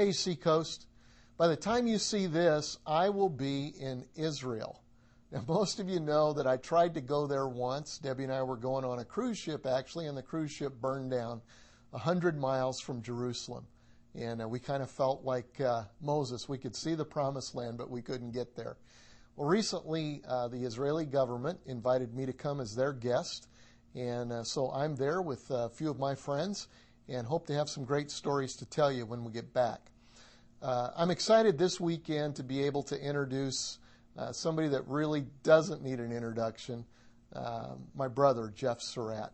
Hey, Seacoast, by the time you see this, I will be in Israel. Now, most of you know that I tried to go there once. Debbie and I were going on a cruise ship, actually, and the cruise ship burned down 100 miles from Jerusalem. And uh, we kind of felt like uh, Moses. We could see the promised land, but we couldn't get there. Well, recently, uh, the Israeli government invited me to come as their guest. And uh, so I'm there with a few of my friends and hope to have some great stories to tell you when we get back. Uh, I'm excited this weekend to be able to introduce uh, somebody that really doesn't need an introduction uh, my brother, Jeff Surratt.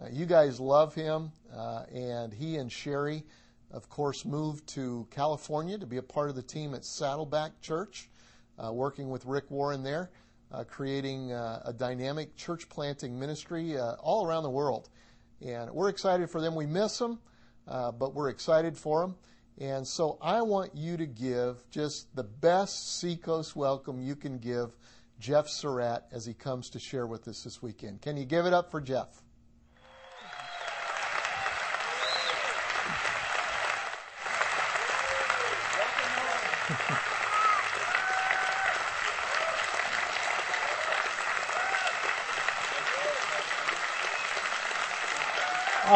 Uh, you guys love him, uh, and he and Sherry, of course, moved to California to be a part of the team at Saddleback Church, uh, working with Rick Warren there, creating a dynamic church planting ministry all around the world. And we're excited for them. We miss them, uh, but we're excited for them. And so I want you to give just the best Seacoast welcome you can give Jeff Surratt as he comes to share with us this weekend. Can you give it up for Jeff?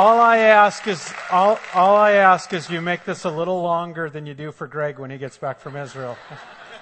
All I ask is all, all I ask is you make this a little longer than you do for Greg when he gets back from Israel.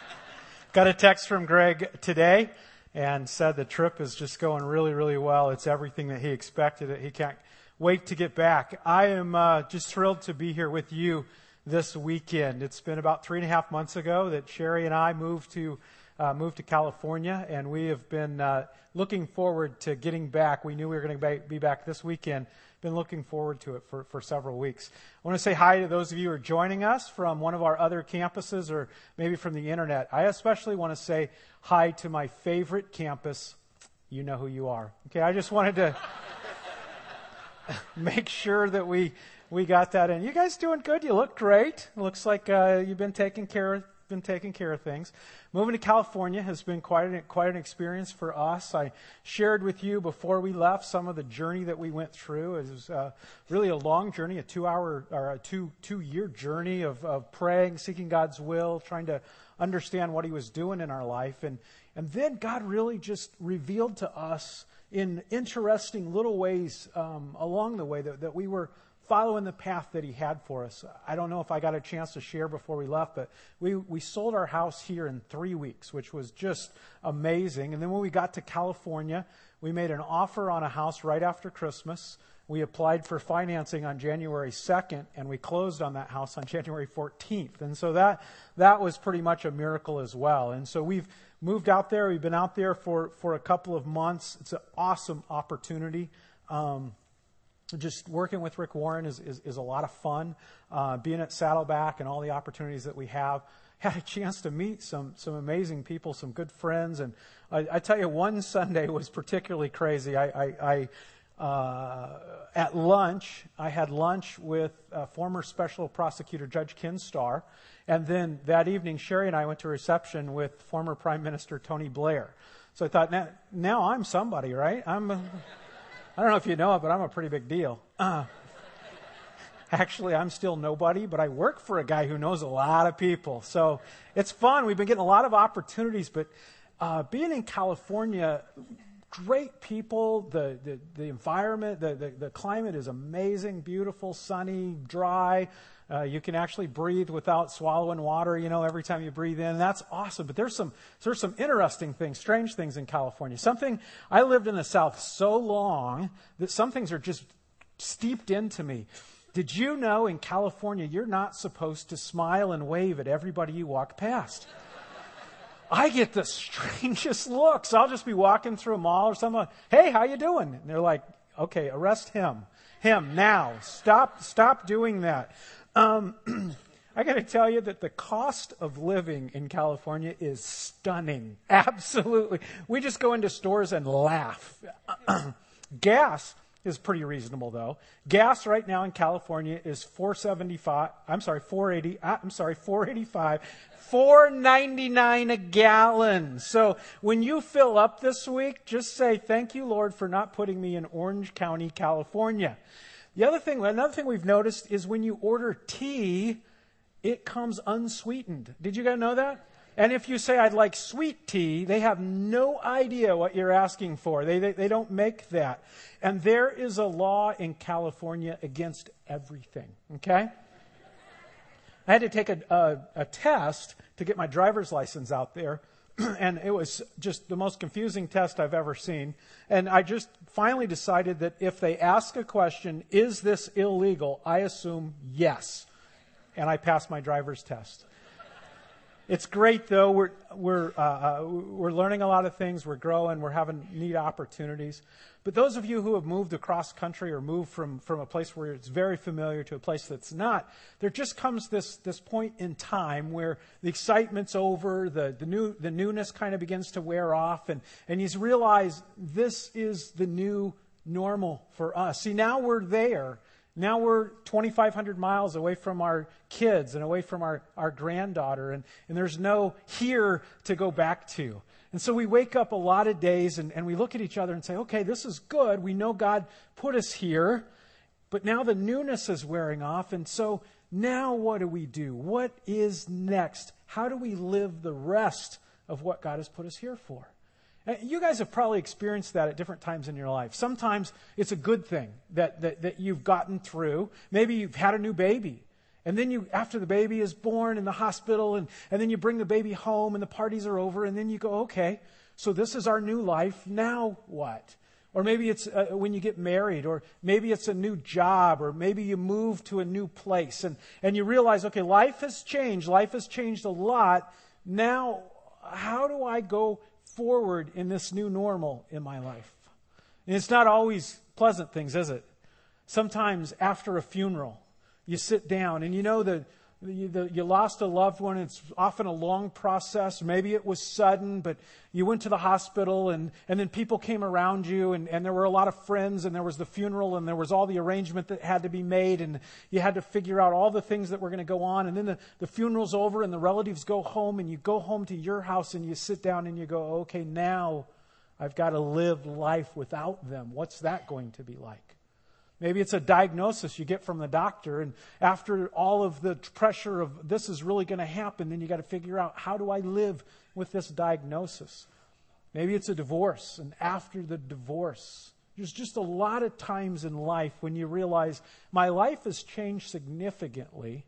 Got a text from Greg today and said the trip is just going really, really well. It's everything that he expected. He can't wait to get back. I am uh, just thrilled to be here with you this weekend. It's been about three and a half months ago that Sherry and I moved to uh, moved to California, and we have been uh, looking forward to getting back. We knew we were going to be back this weekend been looking forward to it for, for several weeks. I want to say hi to those of you who are joining us from one of our other campuses or maybe from the internet. I especially want to say hi to my favorite campus. You know who you are. Okay, I just wanted to make sure that we we got that in. You guys doing good? You look great. Looks like uh, you've been taking care of been taking care of things. Moving to California has been quite an, quite an experience for us. I shared with you before we left some of the journey that we went through. It was uh, really a long journey, a two hour or a two two year journey of, of praying, seeking God's will, trying to understand what He was doing in our life, and and then God really just revealed to us in interesting little ways um, along the way that, that we were following the path that he had for us. I don't know if I got a chance to share before we left, but we, we sold our house here in three weeks, which was just amazing. And then when we got to California, we made an offer on a house right after Christmas. We applied for financing on January 2nd, and we closed on that house on January 14th. And so that, that was pretty much a miracle as well. And so we've moved out there. We've been out there for, for a couple of months. It's an awesome opportunity. Um, just working with Rick Warren is, is, is a lot of fun. Uh, being at Saddleback and all the opportunities that we have. Had a chance to meet some, some amazing people, some good friends. And I, I tell you, one Sunday was particularly crazy. I, I, I uh, at lunch, I had lunch with former special prosecutor Judge Ken Starr. And then that evening, Sherry and I went to reception with former Prime Minister Tony Blair. So I thought, now, now I'm somebody, right? I'm. I don't know if you know it, but I'm a pretty big deal. Uh, actually, I'm still nobody, but I work for a guy who knows a lot of people. So it's fun. We've been getting a lot of opportunities, but uh, being in California, great people, the, the, the environment, the, the, the climate is amazing, beautiful, sunny, dry. Uh, you can actually breathe without swallowing water, you know, every time you breathe in. That's awesome. But there's some, there's some interesting things, strange things in California. Something, I lived in the South so long that some things are just steeped into me. Did you know in California you're not supposed to smile and wave at everybody you walk past? I get the strangest looks. I'll just be walking through a mall or something. Hey, how you doing? And they're like, okay, arrest him. Him now. Stop, stop doing that. Um, I got to tell you that the cost of living in California is stunning. Absolutely. We just go into stores and laugh. Gas is pretty reasonable though. Gas right now in California is 475, I'm sorry, 480, uh, I'm sorry, 485, 499 a gallon. So when you fill up this week, just say thank you Lord for not putting me in Orange County, California. The other thing, another thing we've noticed is when you order tea, it comes unsweetened. Did you guys know that? And if you say, I'd like sweet tea, they have no idea what you're asking for. They, they, they, don't make that. And there is a law in California against everything, okay? I had to take a, a, a test to get my driver's license out there. and it was just the most confusing test I've ever seen. And I just finally decided that if they ask a question, is this illegal? I assume yes. And I passed my driver's test. It's great though. We're we're uh, uh, we're learning a lot of things. We're growing. We're having neat opportunities. But those of you who have moved across country or moved from from a place where it's very familiar to a place that's not, there just comes this this point in time where the excitement's over, the the new the newness kind of begins to wear off, and and you realize this is the new normal for us. See, now we're there now we're 2,500 miles away from our kids and away from our, our granddaughter, and, and there's no here to go back to. And so we wake up a lot of days and, and we look at each other and say, okay, this is good. We know God put us here, but now the newness is wearing off. And so now what do we do? What is next? How do we live the rest of what God has put us here for? Uh, you guys have probably experienced that at different times in your life. Sometimes it's a good thing that, that, that you've gotten through. Maybe you've had a new baby. And then you, after the baby is born in the hospital, and, and then you bring the baby home and the parties are over, and then you go, okay, so this is our new life. Now what? Or maybe it's uh, when you get married, or maybe it's a new job, or maybe you move to a new place, and, and you realize, okay, life has changed. Life has changed a lot. Now, how do I go forward in this new normal in my life. And it's not always pleasant things, is it? Sometimes after a funeral, you sit down and you know that you, the, you lost a loved one. It's often a long process. Maybe it was sudden, but you went to the hospital and, and then people came around you and, and there were a lot of friends and there was the funeral and there was all the arrangement that had to be made and you had to figure out all the things that were going to go on. And then the, the funeral's over and the relatives go home and you go home to your house and you sit down and you go, okay, now I've got to live life without them. What's that going to be like? Maybe it's a diagnosis you get from the doctor, and after all of the pressure of this is really going to happen, then you got to figure out how do I live with this diagnosis. Maybe it's a divorce, and after the divorce, there's just a lot of times in life when you realize my life has changed significantly.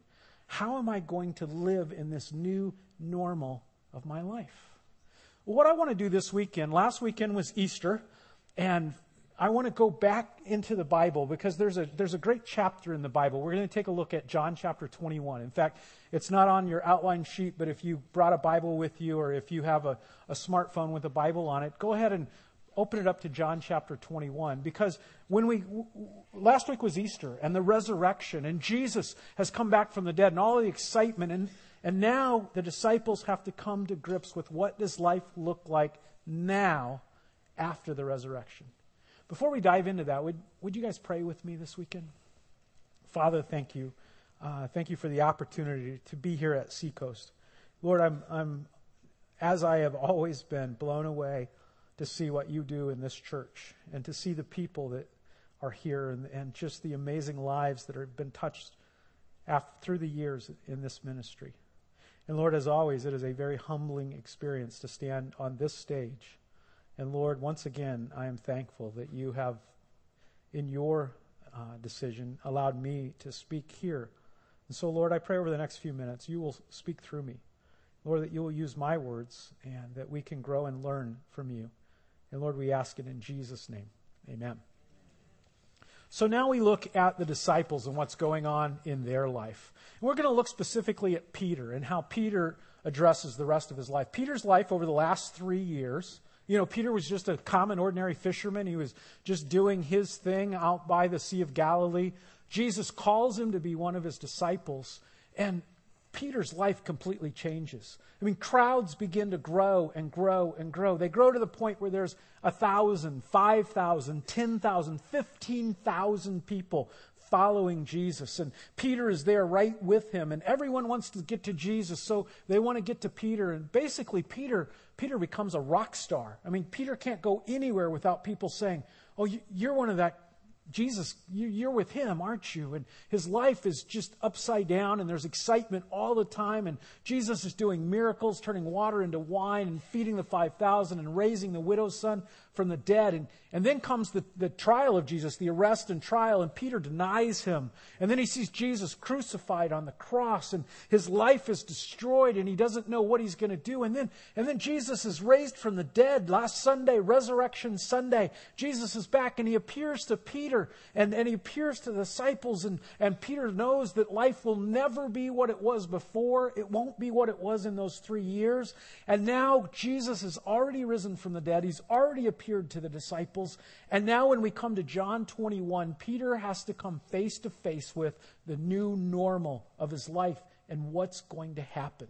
How am I going to live in this new normal of my life? Well, what I want to do this weekend, last weekend was Easter, and I want to go back into the Bible because there's a, there's a great chapter in the Bible. We're going to take a look at John chapter 21. In fact, it's not on your outline sheet, but if you brought a Bible with you or if you have a, a smartphone with a Bible on it, go ahead and open it up to John chapter 21 because when we last week was Easter and the resurrection and Jesus has come back from the dead and all the excitement and and now the disciples have to come to grips with what does life look like now after the resurrection. Before we dive into that, would, would you guys pray with me this weekend? Father, thank you. Uh, thank you for the opportunity to be here at Seacoast. Lord, I'm, I'm, as I have always been, blown away to see what you do in this church and to see the people that are here and, and just the amazing lives that have been touched through the years in this ministry. And Lord, as always, it is a very humbling experience to stand on this stage and Lord, once again, I am thankful that you have, in your uh, decision, allowed me to speak here. And so, Lord, I pray over the next few minutes you will speak through me. Lord, that you will use my words and that we can grow and learn from you. And Lord, we ask it in Jesus' name. Amen. So now we look at the disciples and what's going on in their life. And we're going to look specifically at Peter and how Peter addresses the rest of his life. Peter's life over the last three years you know, Peter was just a common, ordinary fisherman. He was just doing his thing out by the Sea of Galilee. Jesus calls him to be one of his disciples, and Peter's life completely changes. I mean, crowds begin to grow and grow and grow. They grow to the point where there's a thousand, five thousand, ten thousand, fifteen thousand people following Jesus. And Peter is there right with him. And everyone wants to get to Jesus, so they want to get to Peter. And basically, Peter, Peter becomes a rock star. I mean, Peter can't go anywhere without people saying, Oh, you're one of that Jesus, you're with him, aren't you? And his life is just upside down, and there's excitement all the time. And Jesus is doing miracles, turning water into wine, and feeding the 5,000, and raising the widow's son from the dead. And, and then comes the, the trial of Jesus, the arrest and trial, and Peter denies him. And then he sees Jesus crucified on the cross, and his life is destroyed, and he doesn't know what he's going to do. And then, and then Jesus is raised from the dead. Last Sunday, Resurrection Sunday, Jesus is back, and he appears to Peter, and, and he appears to the disciples, and, and Peter knows that life will never be what it was before. It won't be what it was in those three years. And now Jesus has already risen from the dead. He's already appeared to the disciples. And now, when we come to John 21, Peter has to come face to face with the new normal of his life and what's going to happen.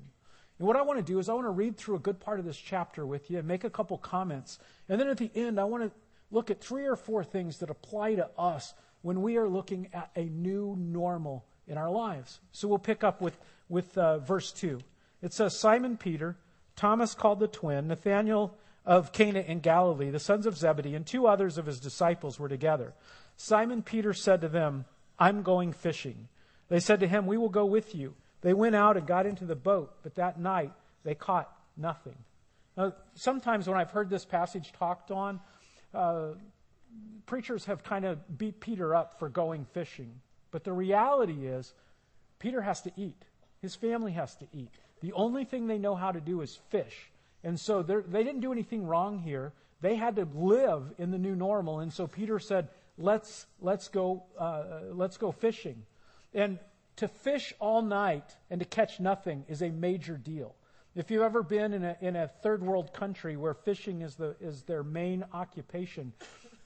And what I want to do is, I want to read through a good part of this chapter with you and make a couple comments. And then at the end, I want to look at three or four things that apply to us when we are looking at a new normal in our lives. So we'll pick up with, with uh, verse 2. It says Simon Peter, Thomas called the twin, Nathanael of Cana in Galilee, the sons of Zebedee, and two others of his disciples were together. Simon Peter said to them, I'm going fishing. They said to him, We will go with you. They went out and got into the boat, but that night they caught nothing. Now, sometimes when I've heard this passage talked on, uh, preachers have kind of beat Peter up for going fishing. But the reality is, Peter has to eat. His family has to eat. The only thing they know how to do is fish. And so they didn't do anything wrong here. They had to live in the new normal. And so Peter said, let's, let's, go, uh, let's go fishing. And to fish all night and to catch nothing is a major deal. If you've ever been in a, in a third world country where fishing is, the, is their main occupation,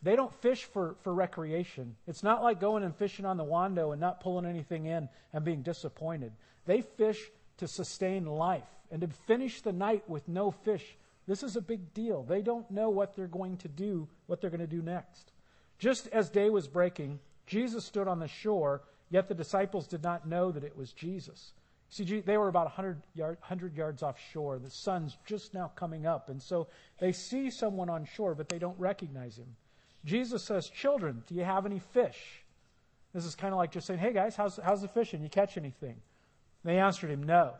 they don't fish for, for recreation. It's not like going and fishing on the Wando and not pulling anything in and being disappointed. They fish to sustain life and to finish the night with no fish, this is a big deal. They don't know what they're going to do, what they're going to do next. Just as day was breaking, Jesus stood on the shore, yet the disciples did not know that it was Jesus. See, they were about 100, yard, 100 yards offshore. The sun's just now coming up. And so they see someone on shore, but they don't recognize him. Jesus says, Children, do you have any fish? This is kind of like just saying, Hey guys, how's, how's the fishing? You catch anything? They answered him, No.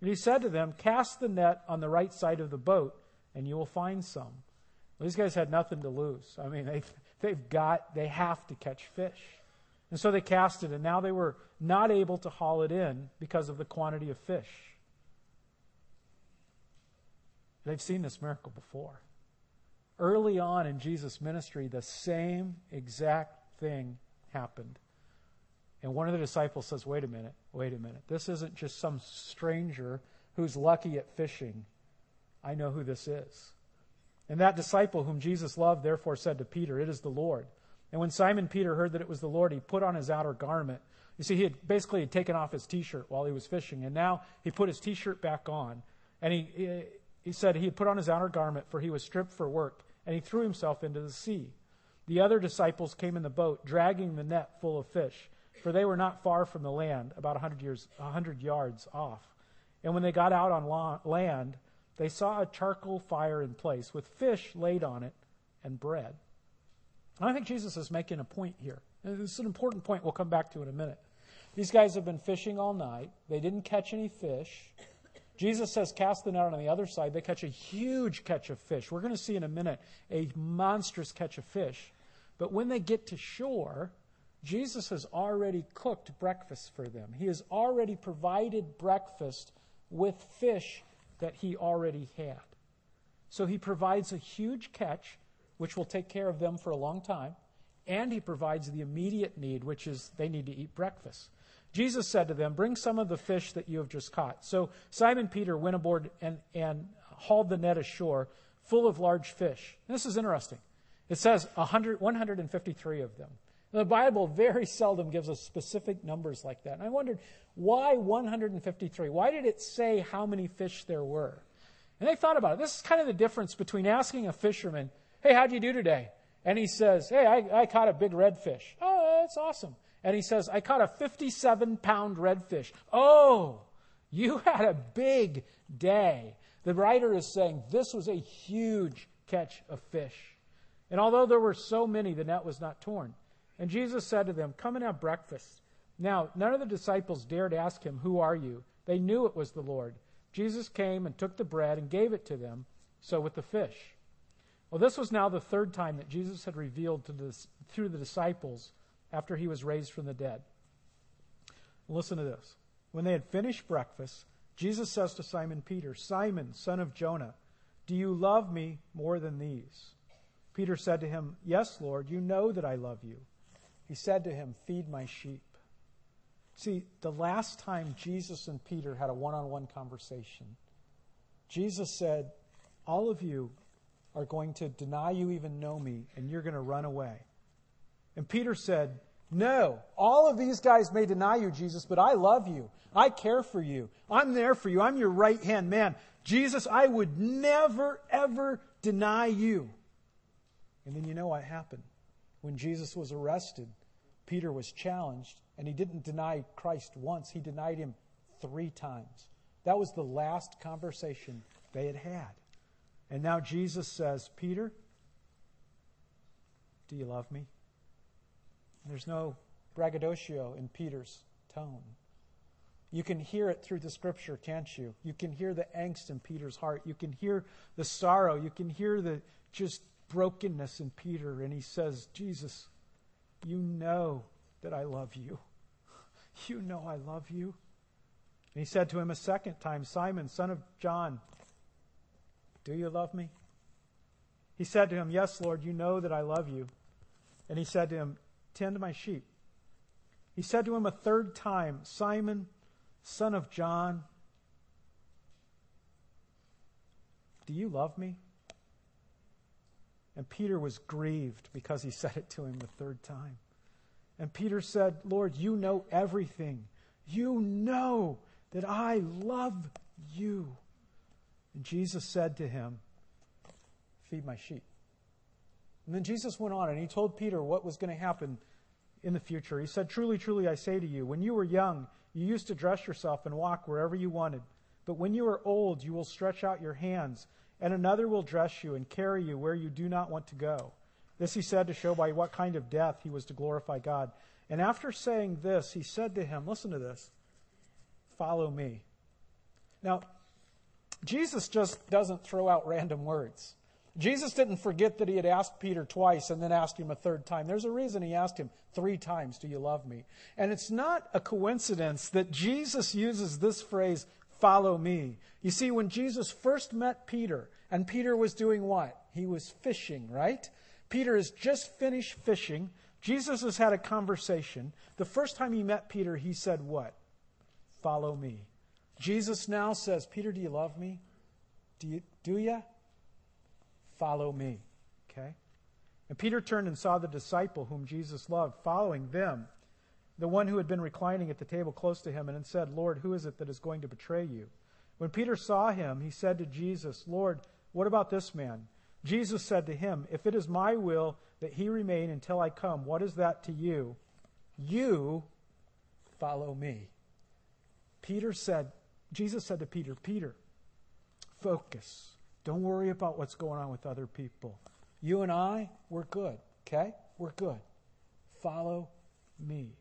And he said to them, Cast the net on the right side of the boat, and you will find some. Well, these guys had nothing to lose. I mean, they've, they've got, they have to catch fish. And so they cast it, and now they were not able to haul it in because of the quantity of fish. They've seen this miracle before. Early on in Jesus' ministry, the same exact thing happened. And one of the disciples says, Wait a minute, wait a minute. This isn't just some stranger who's lucky at fishing. I know who this is. And that disciple whom Jesus loved therefore said to Peter, It is the Lord. And when Simon Peter heard that it was the Lord, he put on his outer garment. You see, he had basically had taken off his t shirt while he was fishing, and now he put his t shirt back on. And he, he said he had put on his outer garment, for he was stripped for work, and he threw himself into the sea. The other disciples came in the boat, dragging the net full of fish for they were not far from the land, about a 100, years, 100 yards off. And when they got out on land, they saw a charcoal fire in place with fish laid on it and bread. And I think Jesus is making a point here. This is an important point we'll come back to in a minute. These guys have been fishing all night. They didn't catch any fish. Jesus says, cast the net on the other side. They catch a huge catch of fish. We're going to see in a minute a monstrous catch of fish. But when they get to shore, Jesus has already cooked breakfast for them. He has already provided breakfast with fish that he already had. So he provides a huge catch, which will take care of them for a long time, and he provides the immediate need, which is they need to eat breakfast. Jesus said to them, Bring some of the fish that you have just caught. So Simon Peter went aboard and, and hauled the net ashore full of large fish. this is interesting. It says 100, 153 of them. The Bible very seldom gives us specific numbers like that. And I wondered, why 153? Why did it say how many fish there were? And they thought about it. This is kind of the difference between asking a fisherman, hey, how'd you do today? And he says, hey, I, I caught a big redfish. Oh, that's awesome. And he says, I caught a 57 pound redfish. Oh, you had a big day. The writer is saying this was a huge catch of fish. And although there were so many, the net was not torn. And Jesus said to them, Come and have breakfast. Now, none of the disciples dared ask him, Who are you? They knew it was the Lord. Jesus came and took the bread and gave it to them, so with the fish. Well, this was now the third time that Jesus had revealed to this, through the disciples after he was raised from the dead. Listen to this. When they had finished breakfast, Jesus says to Simon Peter, Simon, son of Jonah, do you love me more than these? Peter said to him, Yes, Lord, you know that I love you. He said to him, Feed my sheep. See, the last time Jesus and Peter had a one on one conversation, Jesus said, All of you are going to deny you even know me, and you're going to run away. And Peter said, No, all of these guys may deny you, Jesus, but I love you. I care for you. I'm there for you. I'm your right hand man. Jesus, I would never, ever deny you. And then you know what happened? When Jesus was arrested, Peter was challenged, and he didn't deny Christ once, he denied him three times. That was the last conversation they had had. And now Jesus says, Peter, do you love me? There's no braggadocio in Peter's tone. You can hear it through the scripture, can't you? You can hear the angst in Peter's heart. You can hear the sorrow. You can hear the just brokenness in Peter. And he says, Jesus, you know that I love you. You know I love you. And he said to him a second time, Simon, son of John, do you love me? He said to him, Yes, Lord, you know that I love you. And he said to him, Tend my sheep. He said to him a third time, Simon, son of John, do you love me? And Peter was grieved because he said it to him the third time. And Peter said, Lord, you know everything. You know that I love you. And Jesus said to him, Feed my sheep. And then Jesus went on and he told Peter what was going to happen in the future. He said, Truly, truly, I say to you, when you were young, you used to dress yourself and walk wherever you wanted. But when you are old, you will stretch out your hands, and another will dress you and carry you where you do not want to go. This he said to show by what kind of death he was to glorify God. And after saying this, he said to him, Listen to this, follow me. Now, Jesus just doesn't throw out random words. Jesus didn't forget that he had asked Peter twice and then asked him a third time. There's a reason he asked him three times, Do you love me? And it's not a coincidence that Jesus uses this phrase, Follow me. You see, when Jesus first met Peter, and Peter was doing what? He was fishing, right? Peter has just finished fishing. Jesus has had a conversation. The first time he met Peter, he said, What? Follow me. Jesus now says, Peter, do you love me? Do you? Do you? Follow me. Okay? And Peter turned and saw the disciple whom Jesus loved following them, the one who had been reclining at the table close to him, and said, Lord, who is it that is going to betray you? When Peter saw him, he said to Jesus, Lord, what about this man? Jesus said to him, If it is my will that he remain until I come, what is that to you? You follow me. Peter said, Jesus said to Peter, Peter, focus. Don't worry about what's going on with other people. You and I, we're good, okay? We're good. Follow me.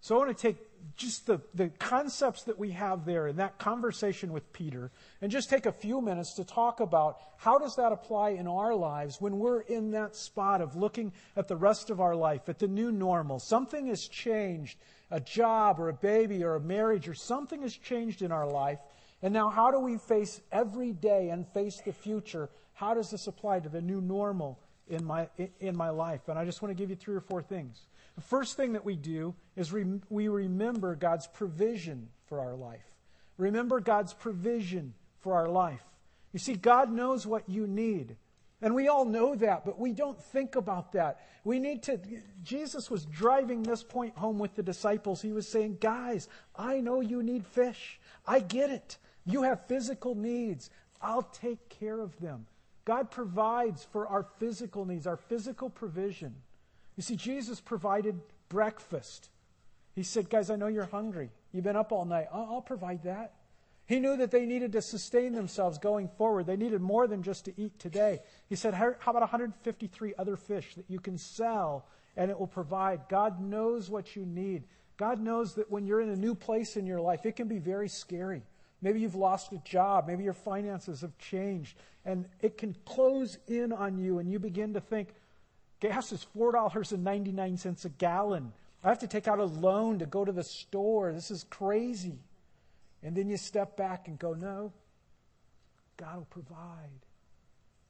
So I want to take just the, the concepts that we have there in that conversation with Peter and just take a few minutes to talk about how does that apply in our lives when we're in that spot of looking at the rest of our life, at the new normal. Something has changed a job or a baby or a marriage or something has changed in our life. And now, how do we face every day and face the future? How does this apply to the new normal in my, in my life? And I just want to give you three or four things. The first thing that we do is re- we remember God's provision for our life. Remember God's provision for our life. You see, God knows what you need. And we all know that, but we don't think about that. We need to. Jesus was driving this point home with the disciples. He was saying, Guys, I know you need fish. I get it. You have physical needs. I'll take care of them. God provides for our physical needs, our physical provision. You see, Jesus provided breakfast. He said, Guys, I know you're hungry. You've been up all night. I'll, I'll provide that. He knew that they needed to sustain themselves going forward. They needed more than just to eat today. He said, How about 153 other fish that you can sell and it will provide. God knows what you need. God knows that when you're in a new place in your life, it can be very scary. Maybe you've lost a job. Maybe your finances have changed. And it can close in on you, and you begin to think gas is $4.99 a gallon. I have to take out a loan to go to the store. This is crazy. And then you step back and go, no, God will provide.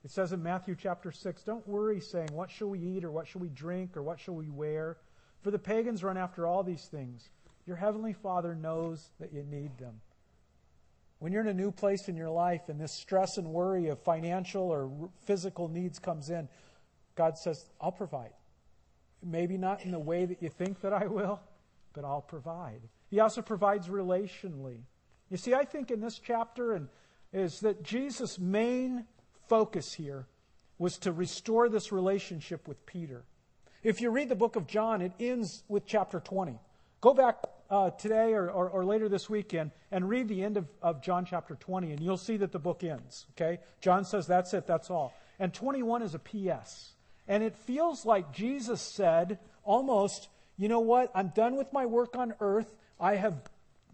It says in Matthew chapter 6, don't worry saying, what shall we eat or what shall we drink or what shall we wear? For the pagans run after all these things. Your heavenly Father knows that you need them. When you're in a new place in your life and this stress and worry of financial or physical needs comes in, God says, I'll provide. Maybe not in the way that you think that I will, but I'll provide. He also provides relationally. You see, I think in this chapter and is that Jesus' main focus here was to restore this relationship with Peter. If you read the book of John, it ends with chapter 20. Go back uh, today or, or, or, later this weekend and read the end of, of John chapter 20, and you'll see that the book ends. Okay? John says, That's it, that's all. And 21 is a P.S. And it feels like Jesus said, almost, You know what? I'm done with my work on earth. I have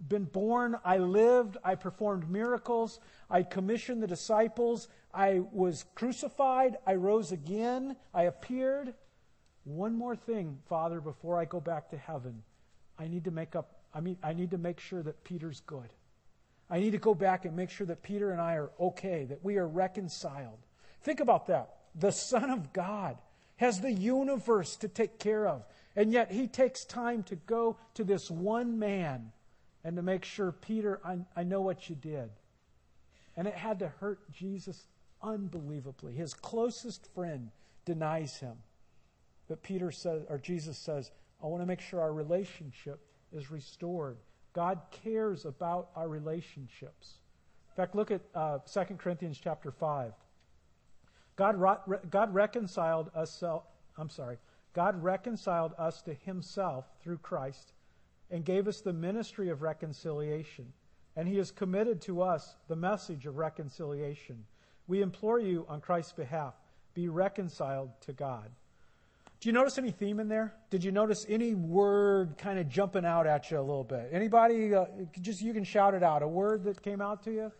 been born, I lived, I performed miracles, I commissioned the disciples, I was crucified, I rose again, I appeared. One more thing, Father, before I go back to heaven. I need to make up I mean I need to make sure that Peter's good. I need to go back and make sure that Peter and I are okay, that we are reconciled. Think about that. The Son of God has the universe to take care of. And yet he takes time to go to this one man and to make sure, Peter, I, I know what you did. And it had to hurt Jesus unbelievably. His closest friend denies him. But Peter says, or Jesus says, I want to make sure our relationship is restored. God cares about our relationships. In fact, look at uh, 2 Corinthians chapter 5. God, God reconciled us, I'm sorry, God reconciled us to himself through Christ and gave us the ministry of reconciliation. And he has committed to us the message of reconciliation. We implore you on Christ's behalf, be reconciled to God. Do you notice any theme in there? Did you notice any word kind of jumping out at you a little bit? Anybody, uh, just you can shout it out. A word that came out to you?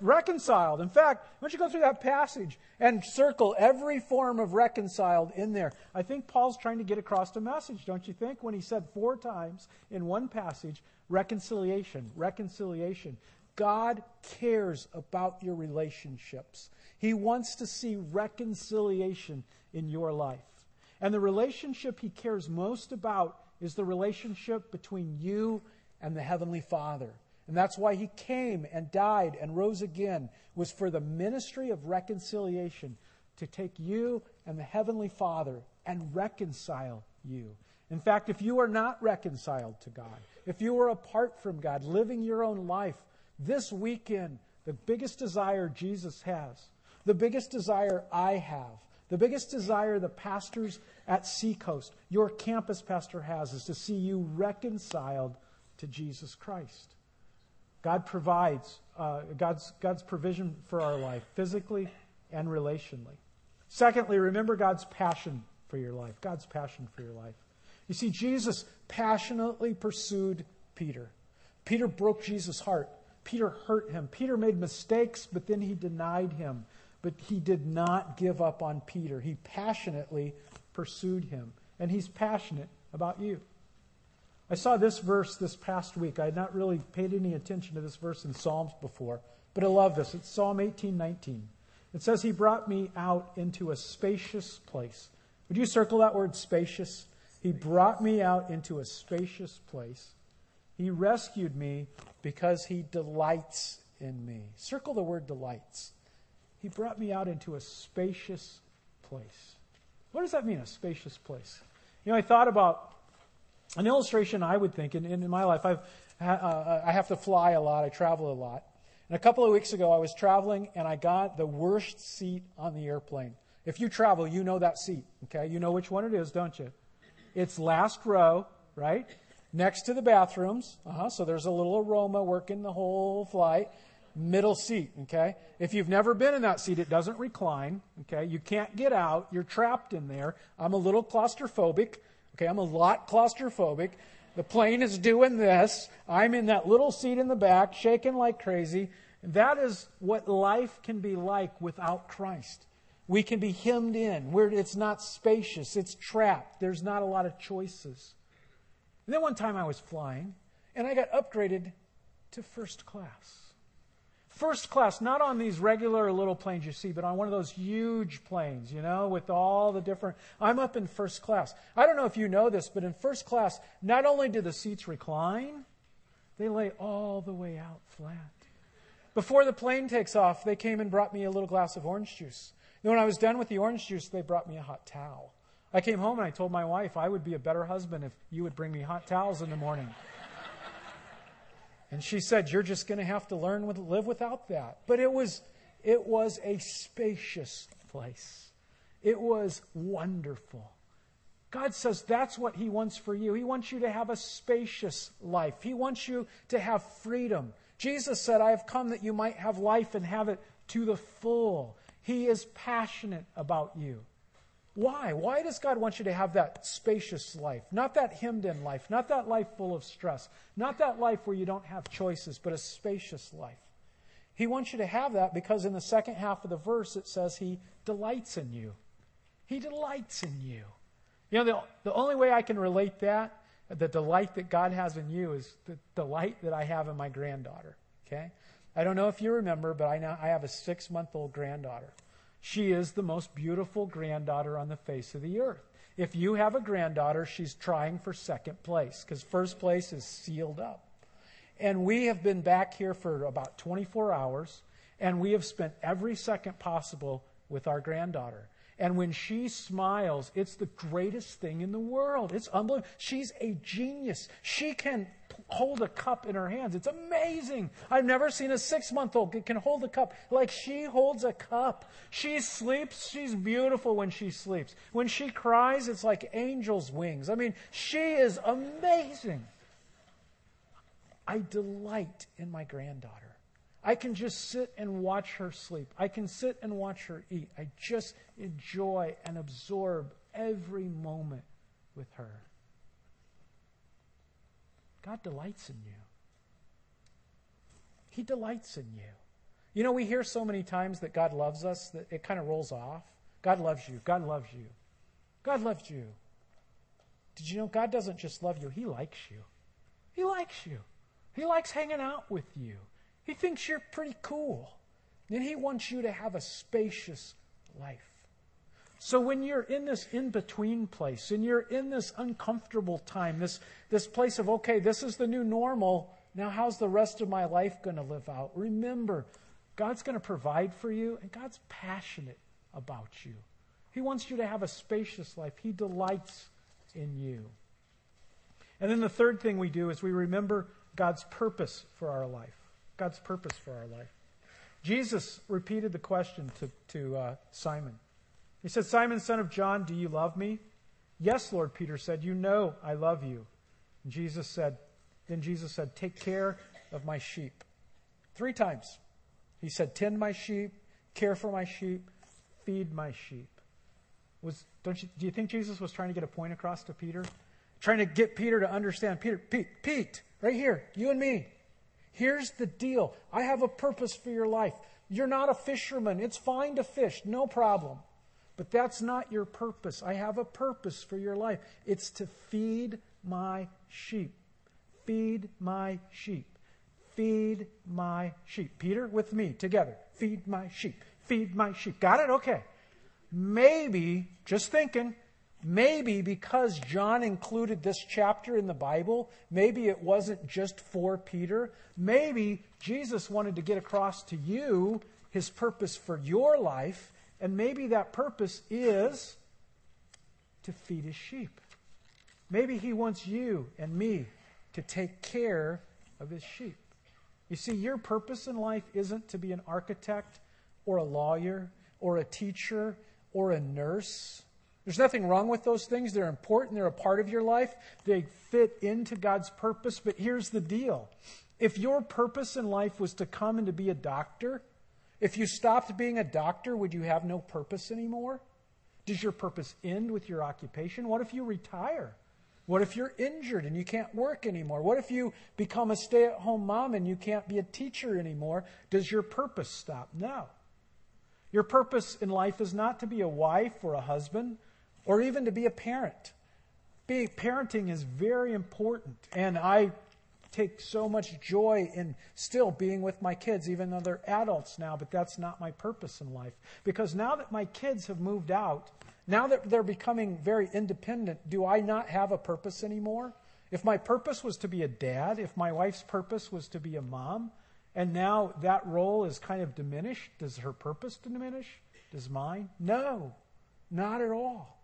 Reconciled. In fact, why don't you go through that passage and circle every form of reconciled in there? I think Paul's trying to get across a message, don't you think? When he said four times in one passage, reconciliation, reconciliation. God cares about your relationships. He wants to see reconciliation in your life. And the relationship he cares most about is the relationship between you and the Heavenly Father. And that's why he came and died and rose again, was for the ministry of reconciliation, to take you and the Heavenly Father and reconcile you. In fact, if you are not reconciled to God, if you are apart from God, living your own life, this weekend, the biggest desire Jesus has, the biggest desire I have, the biggest desire the pastors at Seacoast, your campus pastor has, is to see you reconciled to Jesus Christ. God provides, uh, God's, God's provision for our life, physically and relationally. Secondly, remember God's passion for your life. God's passion for your life. You see, Jesus passionately pursued Peter. Peter broke Jesus' heart. Peter hurt him. Peter made mistakes, but then he denied him. But he did not give up on Peter. He passionately pursued him. And he's passionate about you. I saw this verse this past week. I had not really paid any attention to this verse in Psalms before, but I love this. It's Psalm 18:19. It says, "He brought me out into a spacious place." Would you circle that word spacious? He brought me out into a spacious place. He rescued me because he delights in me. Circle the word delights. He brought me out into a spacious place. What does that mean, a spacious place? You know, I thought about an illustration I would think in, in my life, I've, uh, I have to fly a lot, I travel a lot. And a couple of weeks ago, I was traveling and I got the worst seat on the airplane. If you travel, you know that seat, okay? You know which one it is, don't you? It's last row, right? Next to the bathrooms. Uh-huh, so there's a little aroma working the whole flight. middle seat, okay? If you've never been in that seat, it doesn't recline, okay? You can't get out. You're trapped in there. I'm a little claustrophobic, okay? I'm a lot claustrophobic. The plane is doing this. I'm in that little seat in the back, shaking like crazy. That is what life can be like without Christ. We can be hemmed in where it's not spacious, it's trapped. There's not a lot of choices. And then one time I was flying and I got upgraded to first class. First class, not on these regular little planes you see, but on one of those huge planes, you know, with all the different. I'm up in first class. I don't know if you know this, but in first class, not only do the seats recline, they lay all the way out flat. Before the plane takes off, they came and brought me a little glass of orange juice. And when I was done with the orange juice, they brought me a hot towel. I came home and I told my wife I would be a better husband if you would bring me hot towels in the morning. And she said, You're just going to have to learn to live without that. But it was, it was a spacious place, it was wonderful. God says that's what He wants for you. He wants you to have a spacious life, He wants you to have freedom. Jesus said, I have come that you might have life and have it to the full. He is passionate about you. Why? Why does God want you to have that spacious life? Not that hemmed in life, not that life full of stress, not that life where you don't have choices, but a spacious life. He wants you to have that because in the second half of the verse it says He delights in you. He delights in you. You know, the, the only way I can relate that, the delight that God has in you, is the delight that I have in my granddaughter. Okay? I don't know if you remember, but I, now, I have a six month old granddaughter. She is the most beautiful granddaughter on the face of the earth. If you have a granddaughter, she's trying for second place because first place is sealed up. And we have been back here for about 24 hours, and we have spent every second possible with our granddaughter. And when she smiles, it's the greatest thing in the world. It's unbelievable. She's a genius. She can hold a cup in her hands. It's amazing. I've never seen a six month old can hold a cup like she holds a cup. She sleeps. She's beautiful when she sleeps. When she cries, it's like angel's wings. I mean, she is amazing. I delight in my granddaughter. I can just sit and watch her sleep. I can sit and watch her eat. I just enjoy and absorb every moment with her. God delights in you. He delights in you. You know, we hear so many times that God loves us that it kind of rolls off. God loves you. God loves you. God loves you. Did you know God doesn't just love you, He likes you. He likes you. He likes hanging out with you. He thinks you're pretty cool. And He wants you to have a spacious life. So when you're in this in between place and you're in this uncomfortable time, this, this place of, okay, this is the new normal, now how's the rest of my life going to live out? Remember, God's going to provide for you and God's passionate about you. He wants you to have a spacious life, He delights in you. And then the third thing we do is we remember God's purpose for our life. God's purpose for our life. Jesus repeated the question to, to uh, Simon. He said, Simon, son of John, do you love me? Yes, Lord, Peter said, You know I love you. And Jesus said, Then Jesus said, Take care of my sheep. Three times. He said, Tend my sheep, care for my sheep, feed my sheep. Was, don't you, do you think Jesus was trying to get a point across to Peter? Trying to get Peter to understand. Peter, Pete, Pete, right here, you and me. Here's the deal I have a purpose for your life. You're not a fisherman. It's fine to fish, no problem. But that's not your purpose. I have a purpose for your life. It's to feed my sheep. Feed my sheep. Feed my sheep. Peter, with me, together. Feed my sheep. Feed my sheep. Got it? Okay. Maybe, just thinking, Maybe because John included this chapter in the Bible, maybe it wasn't just for Peter. Maybe Jesus wanted to get across to you his purpose for your life, and maybe that purpose is to feed his sheep. Maybe he wants you and me to take care of his sheep. You see, your purpose in life isn't to be an architect or a lawyer or a teacher or a nurse There's nothing wrong with those things. They're important, they're a part of your life, they fit into God's purpose. But here's the deal if your purpose in life was to come and to be a doctor, if you stopped being a doctor, would you have no purpose anymore? Does your purpose end with your occupation? What if you retire? What if you're injured and you can't work anymore? What if you become a stay at home mom and you can't be a teacher anymore? Does your purpose stop? No. Your purpose in life is not to be a wife or a husband or even to be a parent. Being, parenting is very important, and I take so much joy in still being with my kids, even though they're adults now, but that's not my purpose in life. Because now that my kids have moved out, now that they're becoming very independent, do I not have a purpose anymore? If my purpose was to be a dad, if my wife's purpose was to be a mom, and now that role is kind of diminished, does her purpose diminish? Does mine? No, not at all.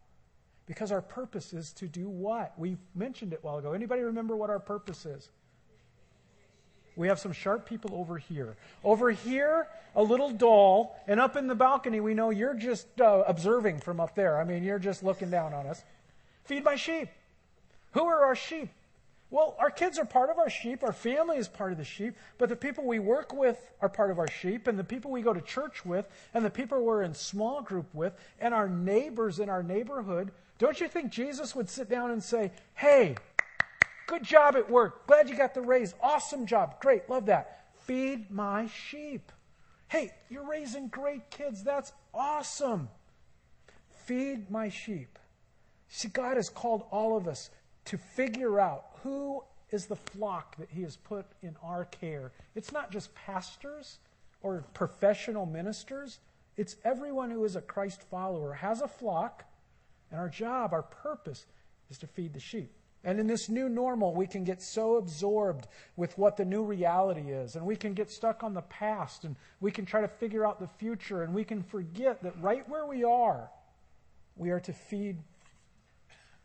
Because our purpose is to do what? We mentioned it a while ago. Anybody remember what our purpose is? We have some sharp people over here. Over here, a little doll, and up in the balcony, we know you're just uh, observing from up there. I mean, you're just looking down on us. Feed my sheep. Who are our sheep? Well, our kids are part of our sheep, our family is part of the sheep, but the people we work with are part of our sheep, and the people we go to church with, and the people we're in small group with, and our neighbors in our neighborhood. Don't you think Jesus would sit down and say, Hey, Good job at work. Glad you got the raise. Awesome job. Great. Love that. Feed my sheep. Hey, you're raising great kids. That's awesome. Feed my sheep. See, God has called all of us to figure out who is the flock that He has put in our care. It's not just pastors or professional ministers, it's everyone who is a Christ follower has a flock, and our job, our purpose, is to feed the sheep. And in this new normal, we can get so absorbed with what the new reality is, and we can get stuck on the past, and we can try to figure out the future, and we can forget that right where we are, we are to feed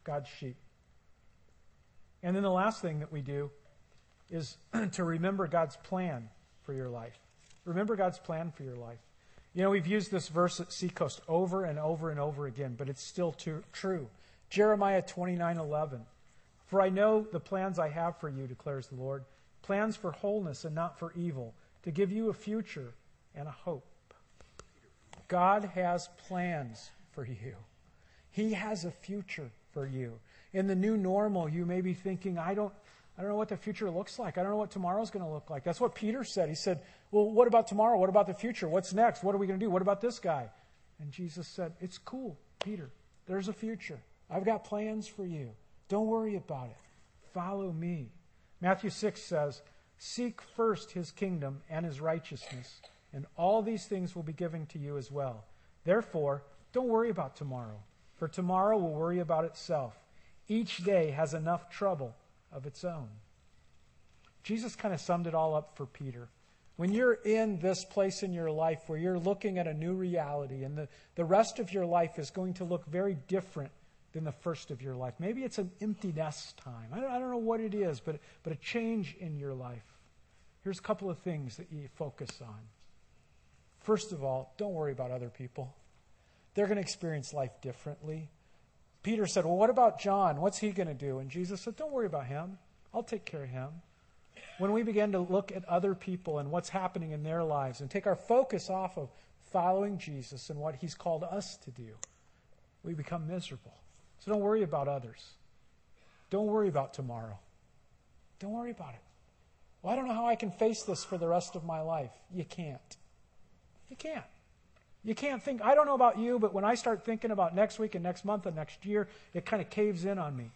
God's sheep. And then the last thing that we do is to remember God's plan for your life. Remember God's plan for your life. You know, we've used this verse at Seacoast over and over and over again, but it's still too, true. Jeremiah 29 11. For I know the plans I have for you, declares the Lord plans for wholeness and not for evil, to give you a future and a hope. God has plans for you, He has a future for you. In the new normal, you may be thinking, I don't. I don't know what the future looks like. I don't know what tomorrow's going to look like. That's what Peter said. He said, Well, what about tomorrow? What about the future? What's next? What are we going to do? What about this guy? And Jesus said, It's cool, Peter. There's a future. I've got plans for you. Don't worry about it. Follow me. Matthew 6 says, Seek first his kingdom and his righteousness, and all these things will be given to you as well. Therefore, don't worry about tomorrow, for tomorrow will worry about itself. Each day has enough trouble of its own. Jesus kind of summed it all up for Peter. When you're in this place in your life where you're looking at a new reality and the, the rest of your life is going to look very different than the first of your life. Maybe it's an empty nest time. I don't, I don't know what it is, but, but a change in your life. Here's a couple of things that you focus on. First of all, don't worry about other people. They're going to experience life differently. Peter said, Well, what about John? What's he going to do? And Jesus said, Don't worry about him. I'll take care of him. When we begin to look at other people and what's happening in their lives and take our focus off of following Jesus and what he's called us to do, we become miserable. So don't worry about others. Don't worry about tomorrow. Don't worry about it. Well, I don't know how I can face this for the rest of my life. You can't. You can't. You can't think, I don't know about you, but when I start thinking about next week and next month and next year, it kind of caves in on me.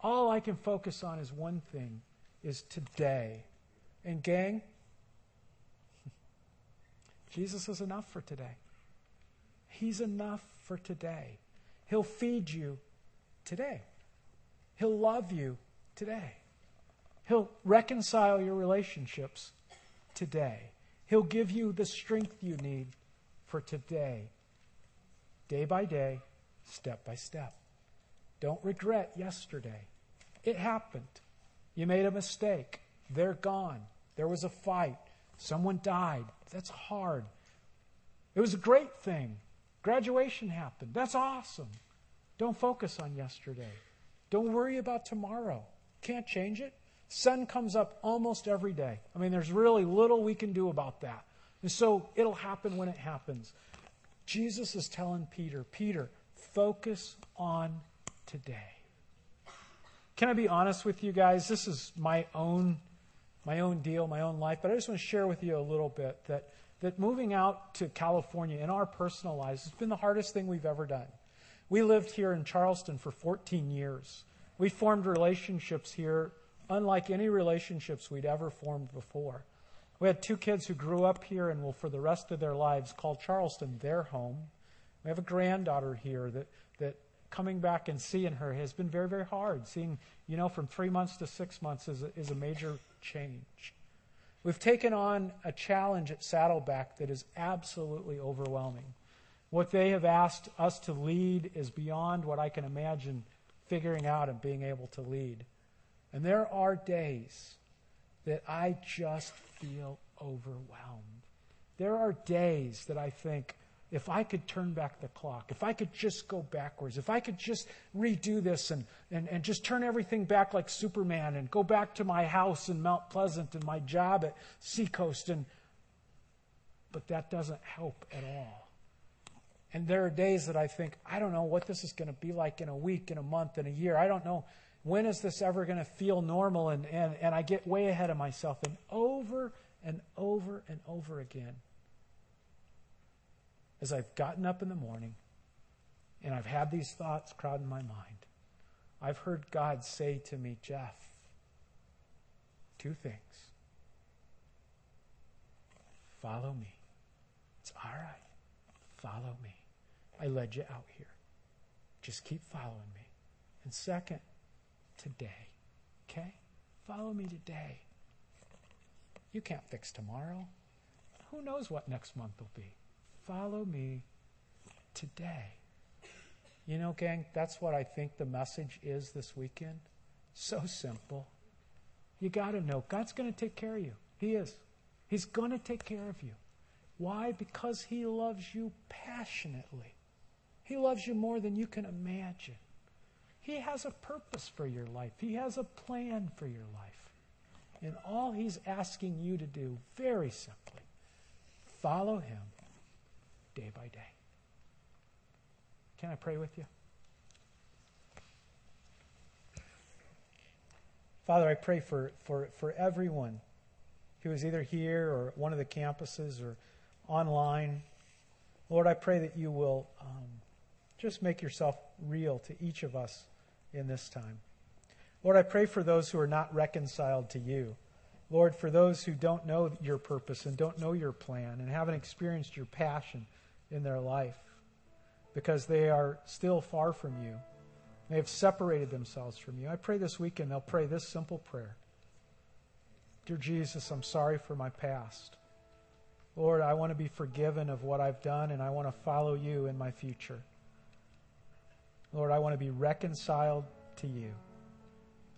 All I can focus on is one thing is today. And gang, Jesus is enough for today. He's enough for today. He'll feed you today. He'll love you today. He'll reconcile your relationships today. He'll give you the strength you need for today, day by day, step by step. Don't regret yesterday. It happened. You made a mistake. They're gone. There was a fight. Someone died. That's hard. It was a great thing. Graduation happened. That's awesome. Don't focus on yesterday. Don't worry about tomorrow. Can't change it. Sun comes up almost every day. I mean, there's really little we can do about that. And so it'll happen when it happens. Jesus is telling Peter, Peter, focus on today. Can I be honest with you guys? This is my own my own deal, my own life, but I just want to share with you a little bit that that moving out to California in our personal lives has been the hardest thing we've ever done. We lived here in Charleston for 14 years. We formed relationships here unlike any relationships we'd ever formed before. We had two kids who grew up here and will, for the rest of their lives, call Charleston their home. We have a granddaughter here that, that coming back and seeing her has been very, very hard. Seeing, you know, from three months to six months is a, is a major change. We've taken on a challenge at Saddleback that is absolutely overwhelming. What they have asked us to lead is beyond what I can imagine figuring out and being able to lead. And there are days that I just feel overwhelmed. There are days that I think, if I could turn back the clock, if I could just go backwards, if I could just redo this and, and, and just turn everything back like Superman and go back to my house in Mount Pleasant and my job at Seacoast and but that doesn't help at all. And there are days that I think, I don't know what this is going to be like in a week, in a month, in a year. I don't know when is this ever going to feel normal? And, and, and I get way ahead of myself. And over and over and over again, as I've gotten up in the morning and I've had these thoughts crowding my mind, I've heard God say to me, Jeff, two things. Follow me. It's all right. Follow me. I led you out here. Just keep following me. And second, today. Okay? Follow me today. You can't fix tomorrow. Who knows what next month will be? Follow me today. You know, gang, that's what I think the message is this weekend. So simple. You got to know God's going to take care of you. He is. He's going to take care of you. Why? Because He loves you passionately. He loves you more than you can imagine. He has a purpose for your life, He has a plan for your life. And all He's asking you to do, very simply, follow Him day by day. Can I pray with you? Father, I pray for, for, for everyone who is either here or one of the campuses or online. Lord, I pray that you will um, just make yourself real to each of us in this time. Lord, I pray for those who are not reconciled to you. Lord, for those who don't know your purpose and don't know your plan and haven't experienced your passion in their life because they are still far from you. They have separated themselves from you. I pray this weekend they'll pray this simple prayer Dear Jesus, I'm sorry for my past. Lord, I want to be forgiven of what I've done and I want to follow you in my future. Lord, I want to be reconciled to you.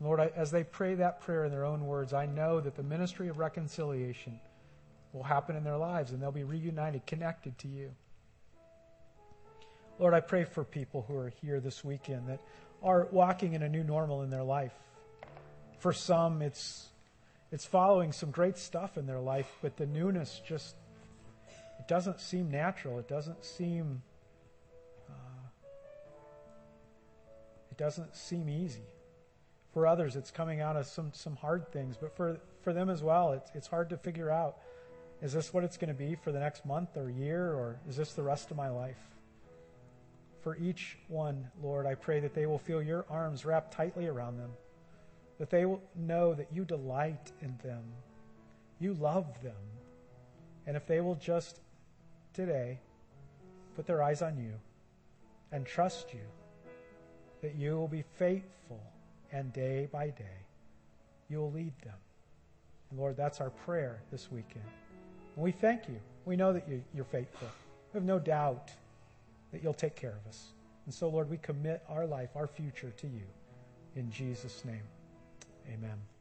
Lord, I, as they pray that prayer in their own words, I know that the ministry of reconciliation will happen in their lives and they'll be reunited, connected to you. Lord, I pray for people who are here this weekend that are walking in a new normal in their life. For some, it's it's following some great stuff in their life, but the newness just it doesn't seem natural. It doesn't seem It doesn't seem easy. For others, it's coming out of some, some hard things, but for, for them as well, it's, it's hard to figure out is this what it's going to be for the next month or year, or is this the rest of my life? For each one, Lord, I pray that they will feel your arms wrapped tightly around them, that they will know that you delight in them, you love them. And if they will just today put their eyes on you and trust you, that you will be faithful and day by day you will lead them. And Lord, that's our prayer this weekend. And we thank you. We know that you, you're faithful. We have no doubt that you'll take care of us. And so, Lord, we commit our life, our future to you. In Jesus' name, amen.